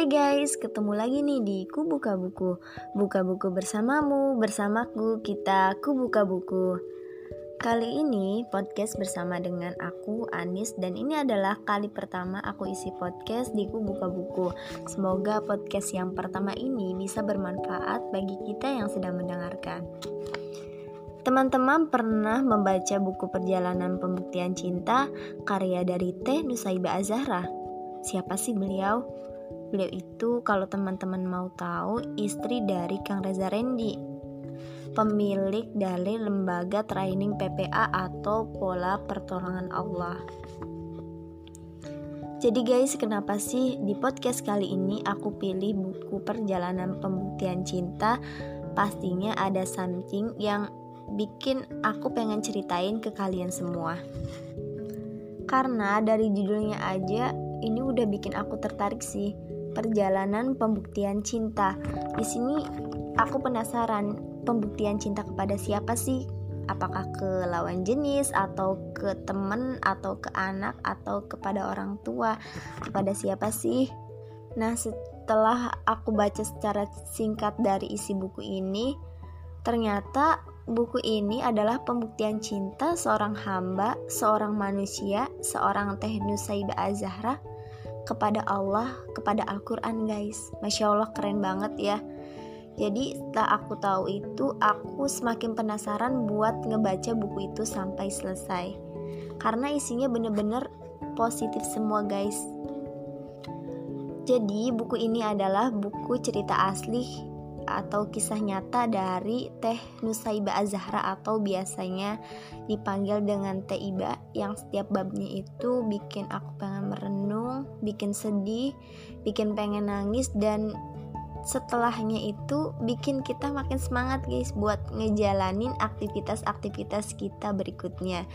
Hai guys, ketemu lagi nih di Ku Buka Buku. Buka buku bersamamu, bersamaku, kita Ku Buka Buku. Kali ini podcast bersama dengan aku, Anis Dan ini adalah kali pertama aku isi podcast di Ku Buka Buku. Semoga podcast yang pertama ini bisa bermanfaat bagi kita yang sedang mendengarkan. Teman-teman pernah membaca buku perjalanan pembuktian cinta karya dari Teh Nusaiba Azahra? Siapa sih beliau? Beliau itu kalau teman-teman mau tahu istri dari Kang Reza Rendi Pemilik dari lembaga training PPA atau Pola Pertolongan Allah jadi guys, kenapa sih di podcast kali ini aku pilih buku perjalanan pembuktian cinta? Pastinya ada something yang bikin aku pengen ceritain ke kalian semua. Karena dari judulnya aja ini udah bikin aku tertarik sih perjalanan pembuktian cinta. Di sini aku penasaran pembuktian cinta kepada siapa sih? Apakah ke lawan jenis atau ke temen atau ke anak atau kepada orang tua? Kepada siapa sih? Nah, setelah aku baca secara singkat dari isi buku ini, ternyata buku ini adalah pembuktian cinta seorang hamba, seorang manusia, seorang Teh Nusaiba Azahra kepada Allah, kepada Al-Quran guys. Masya Allah keren banget ya. Jadi setelah aku tahu itu, aku semakin penasaran buat ngebaca buku itu sampai selesai. Karena isinya bener-bener positif semua guys. Jadi buku ini adalah buku cerita asli atau kisah nyata dari Teh Nusaiba Azahra atau biasanya dipanggil dengan Teh Iba yang setiap babnya itu bikin aku pengen merenung, bikin sedih, bikin pengen nangis dan setelahnya itu bikin kita makin semangat guys buat ngejalanin aktivitas-aktivitas kita berikutnya.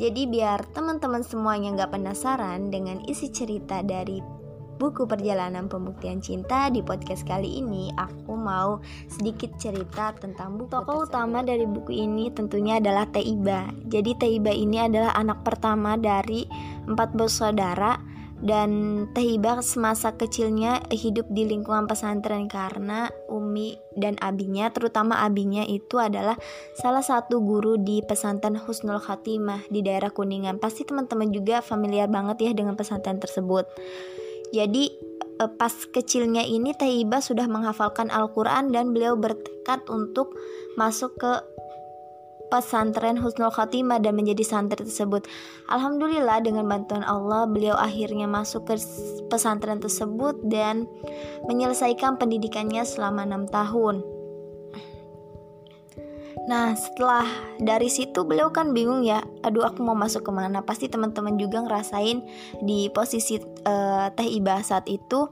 Jadi biar teman-teman semuanya nggak penasaran dengan isi cerita dari buku perjalanan pembuktian cinta di podcast kali ini aku mau sedikit cerita tentang buku tokoh utama dari buku ini tentunya adalah Teiba jadi Teiba ini adalah anak pertama dari empat bersaudara dan Teiba semasa kecilnya hidup di lingkungan pesantren karena Umi dan abinya terutama abinya itu adalah salah satu guru di pesantren Husnul Khatimah di daerah Kuningan. Pasti teman-teman juga familiar banget ya dengan pesantren tersebut jadi eh, pas kecilnya ini Taiba sudah menghafalkan Al-Quran dan beliau bertekad untuk masuk ke pesantren Husnul Khatimah dan menjadi santri tersebut. Alhamdulillah dengan bantuan Allah beliau akhirnya masuk ke pesantren tersebut dan menyelesaikan pendidikannya selama enam tahun. Nah setelah dari situ beliau kan bingung ya Aduh aku mau masuk ke mana? Pasti teman-teman juga ngerasain di posisi uh, Teh Iba saat itu.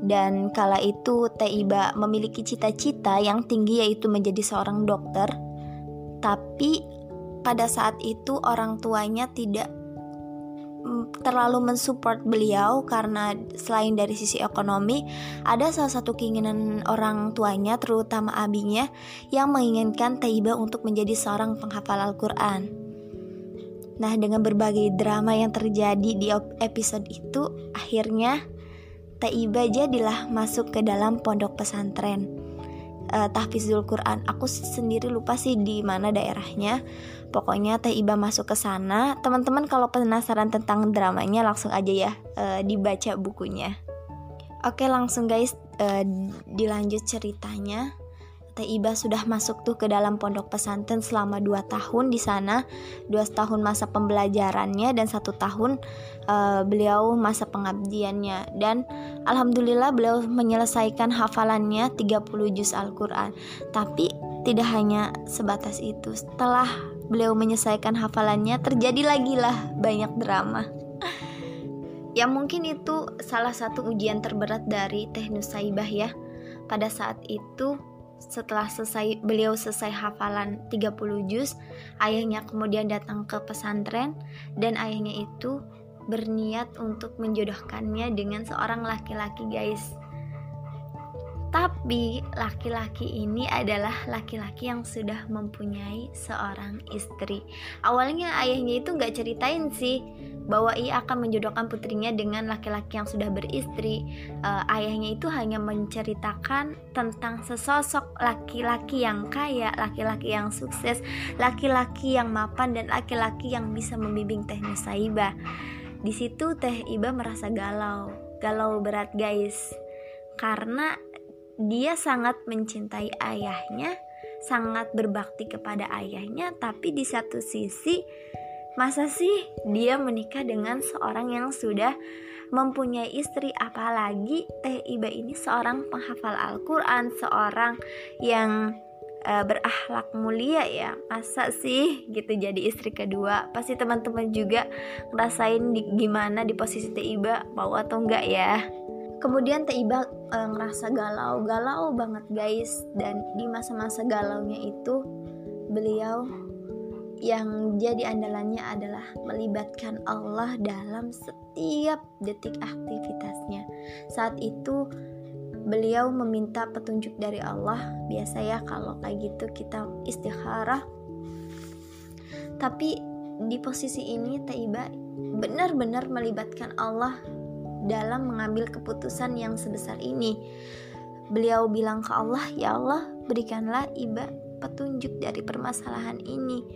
Dan kala itu Teh Iba memiliki cita-cita yang tinggi yaitu menjadi seorang dokter. Tapi pada saat itu orang tuanya tidak terlalu mensupport beliau karena selain dari sisi ekonomi ada salah satu keinginan orang tuanya terutama abinya yang menginginkan Taiba untuk menjadi seorang penghafal Al-Quran. Nah dengan berbagai drama yang terjadi di episode itu akhirnya Taiba jadilah masuk ke dalam pondok pesantren uh, tahfizul Quran. Aku sendiri lupa sih di mana daerahnya. Pokoknya Teh Iba masuk ke sana. Teman-teman kalau penasaran tentang dramanya langsung aja ya uh, dibaca bukunya. Oke, langsung guys uh, dilanjut ceritanya. Teh Iba sudah masuk tuh ke dalam pondok pesantren selama 2 tahun di sana, 2 tahun masa pembelajarannya dan satu tahun uh, beliau masa pengabdiannya dan alhamdulillah beliau menyelesaikan hafalannya 30 juz Al-Qur'an. Tapi tidak hanya sebatas itu. Setelah beliau menyelesaikan hafalannya, terjadi lagi lah banyak drama. ya mungkin itu salah satu ujian terberat dari Teh Nusaibah ya. Pada saat itu setelah selesai beliau selesai hafalan 30 juz, ayahnya kemudian datang ke pesantren dan ayahnya itu berniat untuk menjodohkannya dengan seorang laki-laki, guys. Tapi laki-laki ini adalah laki-laki yang sudah mempunyai seorang istri. Awalnya ayahnya itu nggak ceritain sih bahwa ia akan menjodohkan putrinya dengan laki-laki yang sudah beristri. Uh, ayahnya itu hanya menceritakan tentang sesosok laki-laki yang kaya, laki-laki yang sukses, laki-laki yang mapan dan laki-laki yang bisa membimbing Teh Nusaibah. Di situ Teh Iba merasa galau, galau berat guys. Karena dia sangat mencintai ayahnya, sangat berbakti kepada ayahnya, tapi di satu sisi masa sih dia menikah dengan seorang yang sudah mempunyai istri? Apalagi Teh Iba ini seorang penghafal Al-Qur'an, seorang yang uh, berakhlak mulia ya. Masa sih gitu jadi istri kedua? Pasti teman-teman juga ngerasain di, gimana di posisi Teh Iba mau atau enggak ya? Kemudian Teh Iba e, ngerasa galau galau banget guys. Dan di masa-masa galaunya itu beliau yang jadi andalannya adalah melibatkan Allah dalam setiap detik aktivitasnya. Saat itu beliau meminta petunjuk dari Allah. Biasa ya kalau kayak gitu kita istikharah. Tapi di posisi ini Taiba benar-benar melibatkan Allah dalam mengambil keputusan yang sebesar ini. Beliau bilang ke Allah, "Ya Allah, berikanlah Iba petunjuk dari permasalahan ini."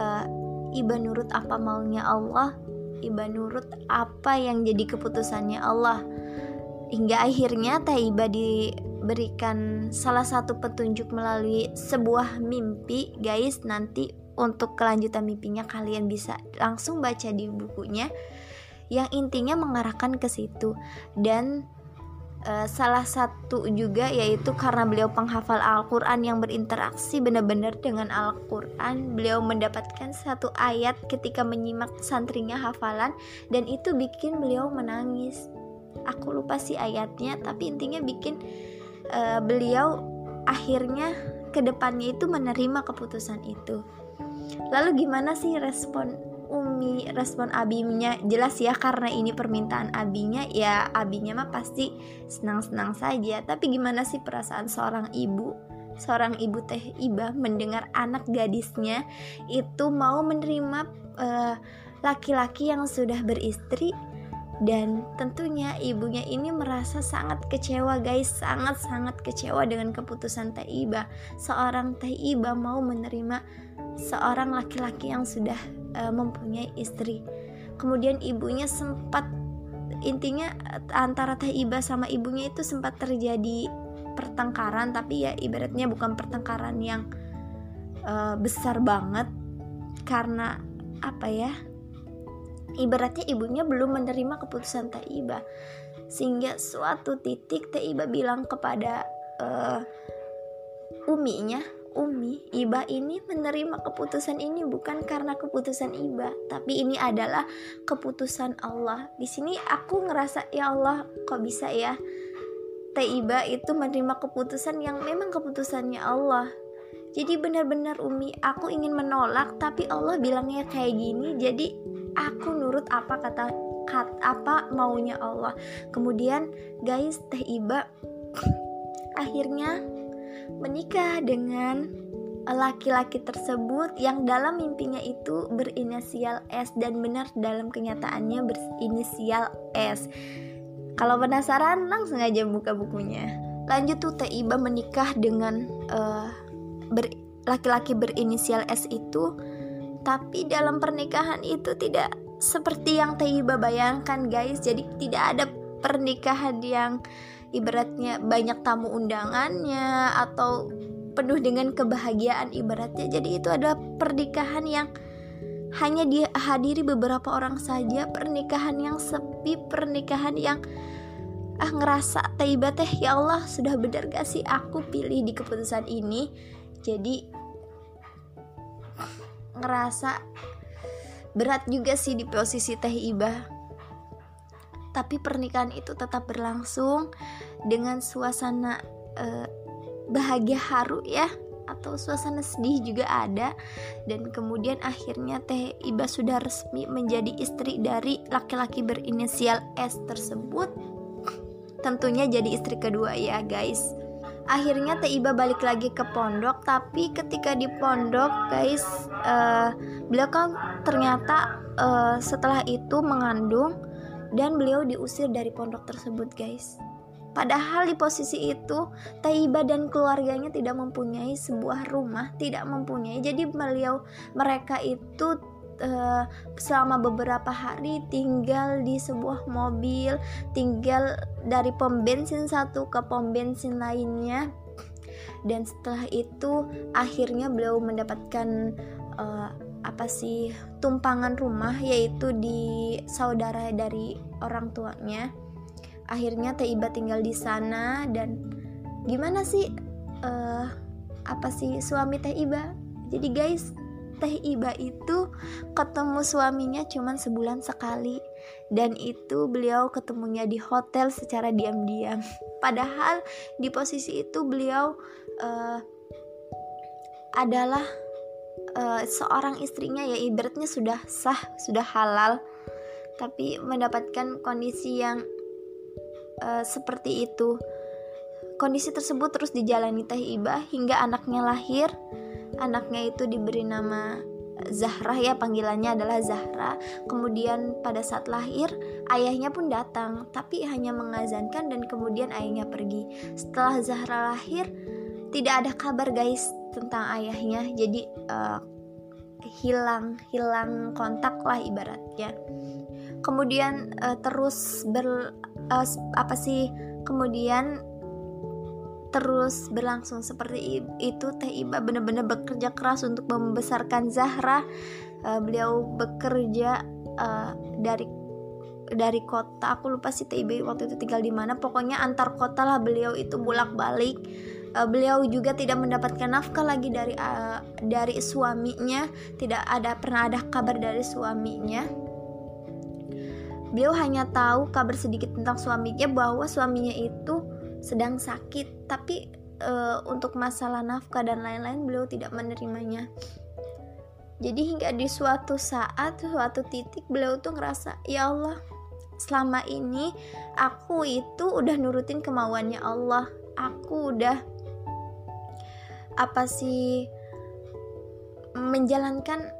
Uh, Iba nurut apa maunya Allah, Iba nurut apa yang jadi keputusannya Allah. Hingga akhirnya Taiba diberikan salah satu petunjuk melalui sebuah mimpi, guys. Nanti untuk kelanjutan mimpinya kalian bisa langsung baca di bukunya yang intinya mengarahkan ke situ. Dan uh, salah satu juga yaitu karena beliau penghafal Al-Quran yang berinteraksi benar-benar dengan Al-Quran beliau mendapatkan satu ayat ketika menyimak santrinya hafalan dan itu bikin beliau menangis. Aku lupa sih ayatnya tapi intinya bikin uh, beliau akhirnya ke depannya itu menerima keputusan itu. Lalu gimana sih respon Umi respon abinya jelas ya karena ini permintaan abinya ya abinya mah pasti senang-senang saja. Tapi gimana sih perasaan seorang ibu? Seorang ibu teh iba mendengar anak gadisnya itu mau menerima eh, laki-laki uh, yang sudah beristri? Dan tentunya ibunya ini merasa sangat kecewa guys. Sangat-sangat kecewa dengan keputusan Teh Iba. Seorang Teh Iba mau menerima seorang laki-laki yang sudah uh, mempunyai istri. Kemudian ibunya sempat intinya antara Teh Iba sama ibunya itu sempat terjadi pertengkaran tapi ya ibaratnya bukan pertengkaran yang uh, besar banget. Karena apa ya Ibaratnya ibunya belum menerima keputusan Taiba sehingga suatu titik Taiba bilang kepada uh, uminya Umi, Iba ini menerima keputusan ini bukan karena keputusan Iba, tapi ini adalah keputusan Allah. Di sini aku ngerasa ya Allah, kok bisa ya? Teh Iba itu menerima keputusan yang memang keputusannya Allah. Jadi benar-benar Umi, aku ingin menolak tapi Allah bilangnya kayak gini, jadi aku nurut apa kata kat, apa maunya Allah kemudian guys Teh Iba akhirnya menikah dengan laki-laki tersebut yang dalam mimpinya itu berinisial S dan benar dalam kenyataannya berinisial S. Kalau penasaran langsung aja buka bukunya. Lanjut tuh Teh Iba menikah dengan uh, ber, laki-laki berinisial S itu tapi dalam pernikahan itu tidak seperti yang Taiba bayangkan guys jadi tidak ada pernikahan yang ibaratnya banyak tamu undangannya atau penuh dengan kebahagiaan ibaratnya jadi itu adalah pernikahan yang hanya dihadiri beberapa orang saja pernikahan yang sepi pernikahan yang ah ngerasa Taiba teh ya Allah sudah benar gak sih aku pilih di keputusan ini jadi ngerasa berat juga sih di posisi Teh Iba. Tapi pernikahan itu tetap berlangsung dengan suasana uh, bahagia haru ya atau suasana sedih juga ada. Dan kemudian akhirnya Teh Iba sudah resmi menjadi istri dari laki-laki berinisial S tersebut. Tentunya jadi istri kedua ya guys. Akhirnya Teh Iba balik lagi ke pondok tapi ketika di pondok guys uh, beliau kan ternyata uh, setelah itu mengandung dan beliau diusir dari pondok tersebut guys Padahal di posisi itu Taiba dan keluarganya tidak mempunyai sebuah rumah, tidak mempunyai. Jadi beliau mereka itu uh, selama beberapa hari tinggal di sebuah mobil, tinggal dari pom bensin satu ke pom bensin lainnya. Dan setelah itu akhirnya beliau mendapatkan uh, apa sih tumpangan rumah yaitu di saudara dari orang tuanya. Akhirnya Teh Iba tinggal di sana dan gimana sih uh, apa sih suami Teh Iba? Jadi guys Teh Iba itu ketemu suaminya cuma sebulan sekali. Dan itu beliau ketemunya di hotel secara diam-diam. Padahal di posisi itu beliau uh, adalah uh, seorang istrinya ya ibaratnya sudah sah sudah halal tapi mendapatkan kondisi yang uh, seperti itu. Kondisi tersebut terus dijalani Teh Iba hingga anaknya lahir. Anaknya itu diberi nama Zahra ya panggilannya adalah Zahra. Kemudian pada saat lahir ayahnya pun datang tapi hanya mengazankan dan kemudian ayahnya pergi. Setelah Zahra lahir tidak ada kabar guys tentang ayahnya. Jadi uh, hilang hilang kontak lah ibaratnya. Kemudian uh, terus ber uh, apa sih kemudian terus berlangsung seperti itu Teh Iba benar-benar bekerja keras untuk membesarkan Zahra uh, beliau bekerja uh, dari dari kota aku lupa sih Teh Iba waktu itu tinggal di mana pokoknya antar kota lah beliau itu bolak-balik uh, beliau juga tidak mendapatkan nafkah lagi dari uh, dari suaminya tidak ada pernah ada kabar dari suaminya Beliau hanya tahu kabar sedikit tentang suaminya bahwa suaminya itu sedang sakit, tapi e, untuk masalah nafkah dan lain-lain beliau tidak menerimanya. Jadi hingga di suatu saat, suatu titik beliau tuh ngerasa, ya Allah, selama ini aku itu udah nurutin kemauannya Allah. Aku udah apa sih menjalankan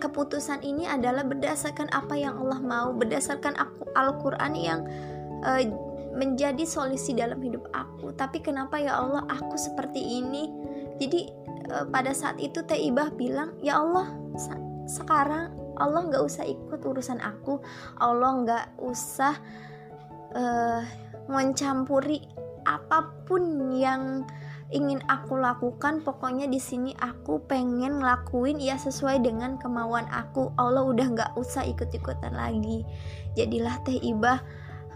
keputusan ini adalah berdasarkan apa yang Allah mau, berdasarkan aku Al-Qur'an yang uh, menjadi solusi dalam hidup aku. Tapi kenapa ya Allah aku seperti ini? Jadi uh, pada saat itu Teh Ibah bilang, "Ya Allah, sekarang Allah nggak usah ikut urusan aku. Allah nggak usah uh, mencampuri apa pun yang ingin aku lakukan pokoknya di sini aku pengen ngelakuin ya sesuai dengan kemauan aku. Allah udah nggak usah ikut-ikutan lagi. Jadilah teh ibah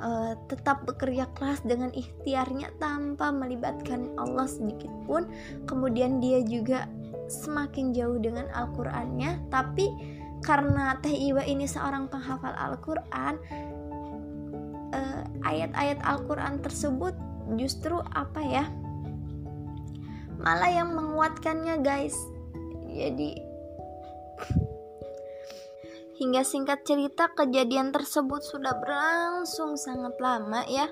uh, tetap bekerja keras dengan ikhtiarnya tanpa melibatkan Allah sedikit pun. Kemudian dia juga semakin jauh dengan Al-Qur'annya. Tapi karena Teh Iba ini seorang penghafal Al-Qur'an uh, ayat-ayat Al-Qur'an tersebut justru apa ya malah yang menguatkannya guys. Jadi hingga singkat cerita kejadian tersebut sudah berlangsung sangat lama ya.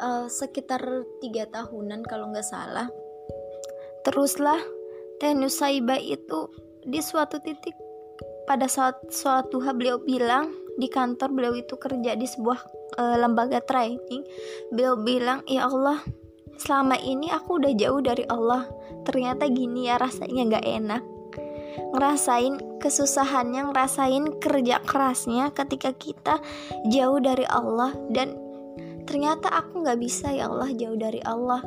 Uh, sekitar tiga tahunan kalau nggak salah. Teruslah Teh Nusaiba itu di suatu titik pada saat sholat duha beliau bilang di kantor beliau itu kerja di sebuah uh, lembaga training beliau bilang ya Allah selama ini aku udah jauh dari Allah. Ternyata gini ya rasanya nggak enak. Ngerasain kesusahannya ngerasain kerja kerasnya ketika kita jauh dari Allah. Dan ternyata aku nggak bisa ya Allah jauh dari Allah.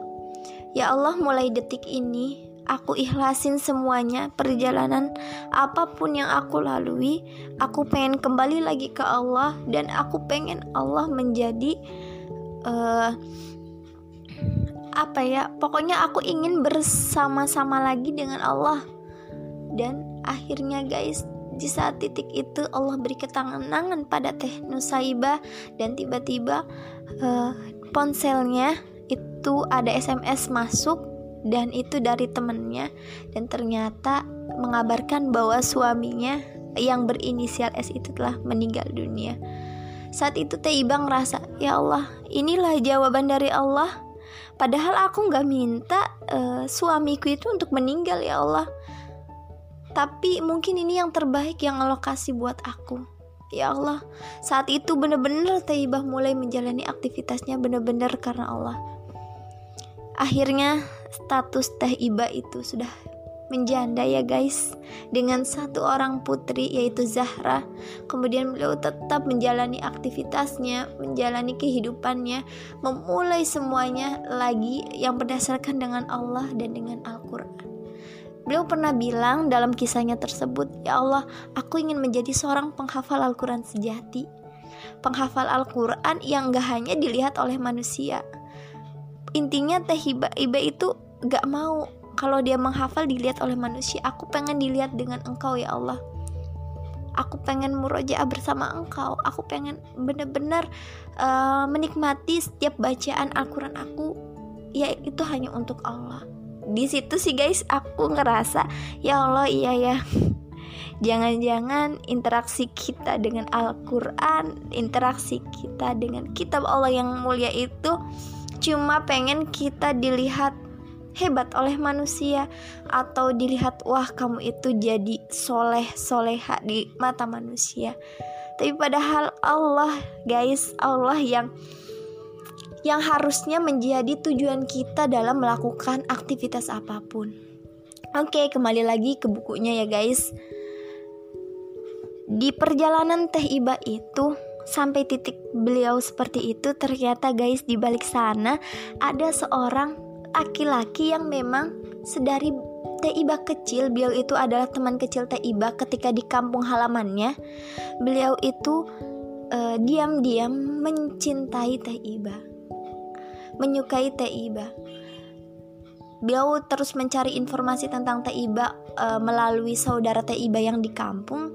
Ya Allah mulai detik ini aku ikhlasin semuanya perjalanan apa pun yang aku lalui aku pengen kembali lagi ke Allah. Dan aku pengen Allah menjadi uh, apa ya pokoknya aku ingin bersama-sama lagi dengan Allah. Dan akhirnya guys di saat titik itu Allah beri ketenangan pada Teh Nusaiba dan tiba-tiba uh, ponselnya itu ada SMS masuk dan itu dari temennya. Dan ternyata mengabarkan bahwa suaminya yang berinisial S itu telah meninggal dunia. Saat itu Teh Iba ngerasa, ya Allah, inilah jawaban dari Allah padahal aku nggak minta uh, suamiku itu untuk meninggal ya Allah tapi mungkin ini yang terbaik yang Allah kasih buat aku Ya Allah, saat itu benar-benar Taibah mulai menjalani aktivitasnya benar-benar karena Allah. Akhirnya status Teh Iba itu sudah menjanda ya guys dengan satu orang putri yaitu Zahra. Kemudian beliau tetap menjalani aktivitasnya menjalani kehidupannya memulai semuanya lagi yang berdasarkan dengan Allah dan dengan Al-Quran. Beliau pernah bilang dalam kisahnya tersebut, "Ya Allah, aku ingin menjadi seorang penghafal Al-Quran sejati, penghafal Al-Quran yang gak hanya dilihat oleh manusia." Intinya Teh Iba, Iba itu gak mau kalau dia menghafal dilihat oleh manusia. Aku pengen dilihat dengan Engkau ya Allah. Aku pengen murojaah bersama Engkau. Aku pengen benar-benar uh, menikmati setiap bacaan Al-Quran aku. Ya itu hanya untuk Allah di situ sih guys aku ngerasa ya Allah iya ya jangan-jangan interaksi kita dengan Al-Quran interaksi kita dengan kitab Allah yang mulia itu cuma pengen kita dilihat hebat oleh manusia atau dilihat wah kamu itu jadi soleh soleha di mata manusia tapi padahal Allah guys Allah yang yang harusnya menjadi tujuan kita dalam melakukan aktivitas apa pun. Oke, kembali lagi ke bukunya ya guys. Di perjalanan Teh Iba itu sampai titik beliau seperti itu ternyata guys di balik sana ada seorang laki-laki yang memang sedari Teh kecil, beliau itu adalah teman kecil Teh ketika di kampung halamannya. Beliau itu uh, diam-diam mencintai Teh menyukai Teiba. Beliau terus mencari informasi tentang Teiba e, melalui saudara Teiba yang di kampung,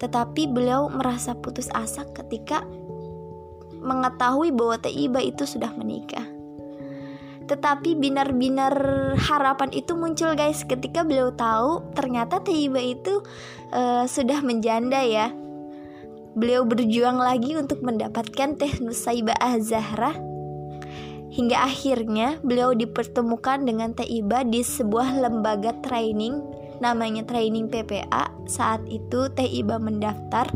tetapi beliau merasa putus asa ketika mengetahui bahwa Teiba itu sudah menikah. Tetapi binar-binar harapan itu muncul guys ketika beliau tahu ternyata Teiba itu e, sudah menjanda ya. Beliau berjuang lagi untuk mendapatkan Teh Nusaibah Zahra Hingga akhirnya beliau dipertemukan dengan Teiba di sebuah lembaga training namanya training PPA. Saat itu Teiba mendaftar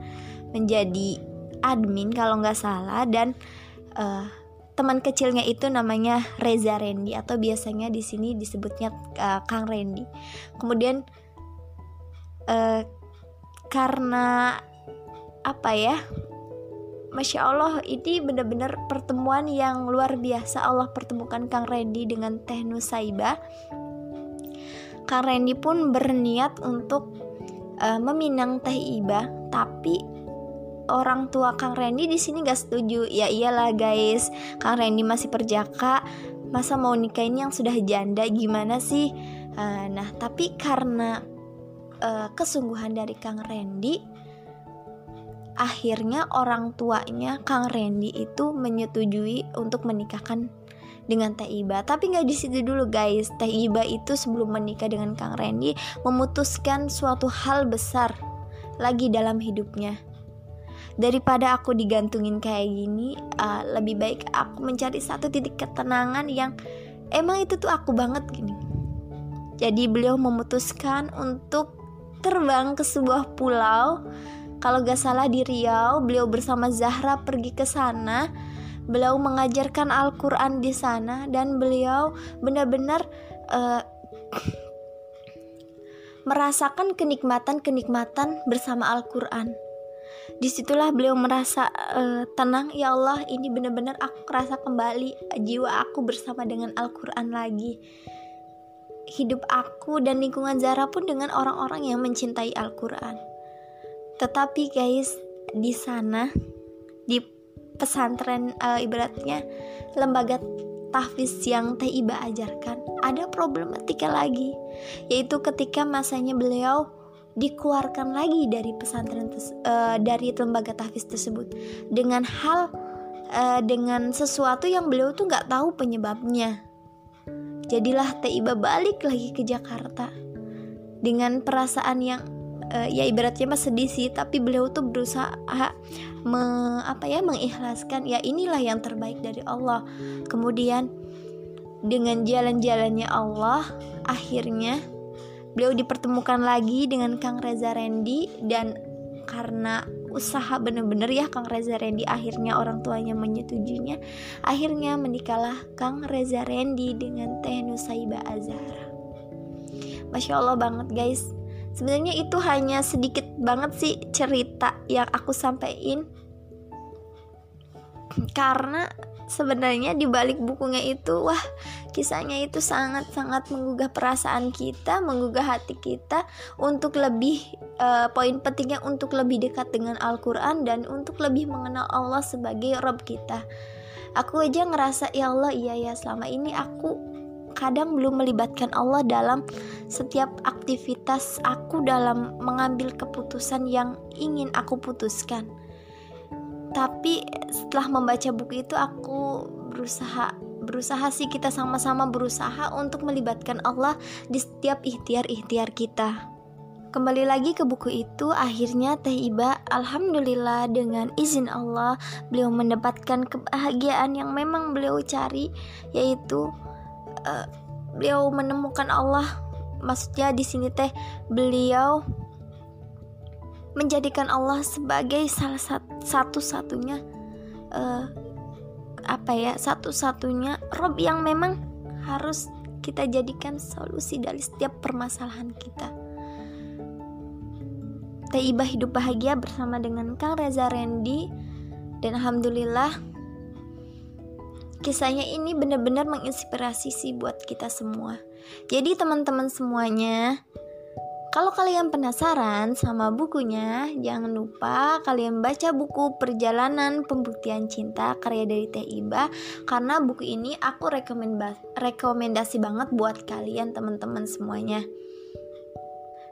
menjadi admin kalau nggak salah dan uh, teman kecilnya itu namanya Reza Randy atau biasanya di sini disebutnya uh, Kang Randy. Kemudian uh, karena apa ya Masya Allah ini benar-benar pertemuan yang luar biasa Allah pertemukan Kang Randy dengan Teh Nusaiba Kang Randy pun berniat untuk uh, meminang Teh Iba tapi orang tua Kang Randy di sini gak setuju ya iyalah guys Kang Randy masih perjaka masa mau nikahin yang sudah janda gimana sih uh, nah tapi karena uh, kesungguhan dari Kang Randy akhirnya orang tuanya Kang Randy itu menyetujui untuk menikahkan dengan Teh Iba. Tapi nggak di situ dulu guys. Teh Iba itu sebelum menikah dengan Kang Randy memutuskan suatu hal besar lagi dalam hidupnya. Daripada aku digantungin kayak gini, uh, lebih baik aku mencari satu titik ketenangan yang emang itu tuh aku banget gini. Jadi beliau memutuskan untuk terbang ke sebuah pulau kalau gak salah di Riau, beliau bersama Zahra pergi ke sana. Beliau mengajarkan Al-Quran di sana dan beliau benar-benar uh, merasakan kenikmatan-kenikmatan bersama Al-Quran. Di situlah beliau merasa uh, tenang, ya Allah, ini benar-benar aku rasa kembali jiwa aku bersama dengan Al-Quran lagi. Hidup aku dan lingkungan Zahra pun dengan orang-orang yang mencintai Al-Quran. Tetapi guys, di sana di pesantren uh, ibaratnya lembaga tahfiz yang Teh Iba ajarkan ada problematika lagi yaitu ketika masanya beliau dikeluarkan lagi dari pesantren uh, dari lembaga tahfiz tersebut dengan hal uh, dengan sesuatu yang beliau tuh nggak tahu penyebabnya. Jadilah Teh Iba balik lagi ke Jakarta dengan perasaan yang uh, ya ibaratnya mas sedih sih tapi beliau tuh berusaha me, apa ya mengikhlaskan ya inilah yang terbaik dari Allah. Kemudian dengan jalan-jalannya Allah akhirnya beliau dipertemukan lagi dengan Kang Reza Rendi dan karena usaha bener-bener ya Kang Reza Rendi akhirnya orang tuanya menyetujuinya akhirnya menikahlah Kang Reza Rendi dengan Teh Nusaiba Azhar. Masya Allah banget guys. Sebenarnya itu hanya sedikit banget sih cerita yang aku sampaikan. Karena sebenarnya di balik bukunya itu wah kisahnya itu sangat-sangat menggugah perasaan kita, menggugah hati kita untuk lebih uh, poin pentingnya untuk lebih dekat dengan Al-Qur'an dan untuk lebih mengenal Allah sebagai Rob kita. Aku aja ngerasa ya Allah iya ya selama ini aku kadang belum melibatkan Allah dalam setiap aktivitas aku dalam mengambil keputusan yang ingin aku putuskan tapi setelah membaca buku itu aku berusaha berusaha sih kita sama-sama berusaha untuk melibatkan Allah di setiap ikhtiar-ikhtiar kita. Kembali lagi ke buku itu, akhirnya Teh Iba, alhamdulillah dengan izin Allah, beliau mendapatkan kebahagiaan yang memang beliau cari, yaitu uh, beliau menemukan Allah. Maksudnya di sini teh beliau menjadikan Allah sebagai salah satu-satunya uh, apa ya satu-satunya Rob yang memang harus kita jadikan solusi dari setiap permasalahan kita. Taibah hidup bahagia bersama dengan Kang Reza Randy dan alhamdulillah kisahnya ini benar-benar menginspirasi sih buat kita semua. Jadi teman-teman semuanya kalau kalian penasaran sama bukunya, jangan lupa kalian baca buku Perjalanan Pembuktian Cinta karya dari Teh Iba karena buku ini aku rekomendasi banget buat kalian teman-teman semuanya.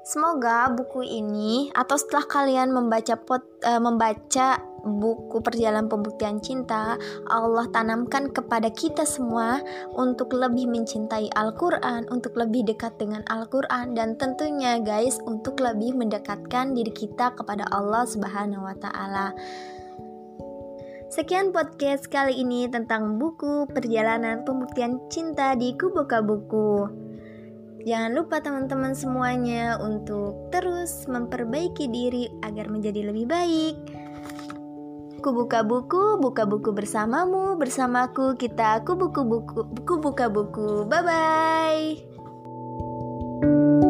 Semoga buku ini atau setelah kalian membaca pot, uh, membaca buku Perjalanan Pembuktian Cinta, Allah tanamkan kepada kita semua untuk lebih mencintai Al-Quran, untuk lebih dekat dengan Al-Quran, dan tentunya, guys, untuk lebih mendekatkan diri kita kepada Allah Subhanahu wa Ta'ala. Sekian podcast kali ini tentang buku Perjalanan Pembuktian Cinta di Kubuka Buku. Jangan lupa teman-teman semuanya untuk terus memperbaiki diri agar menjadi lebih baik. Kubuka buku, buka buku bersamamu, bersamaku kita kubuku buku, kubuka buku. Bye bye.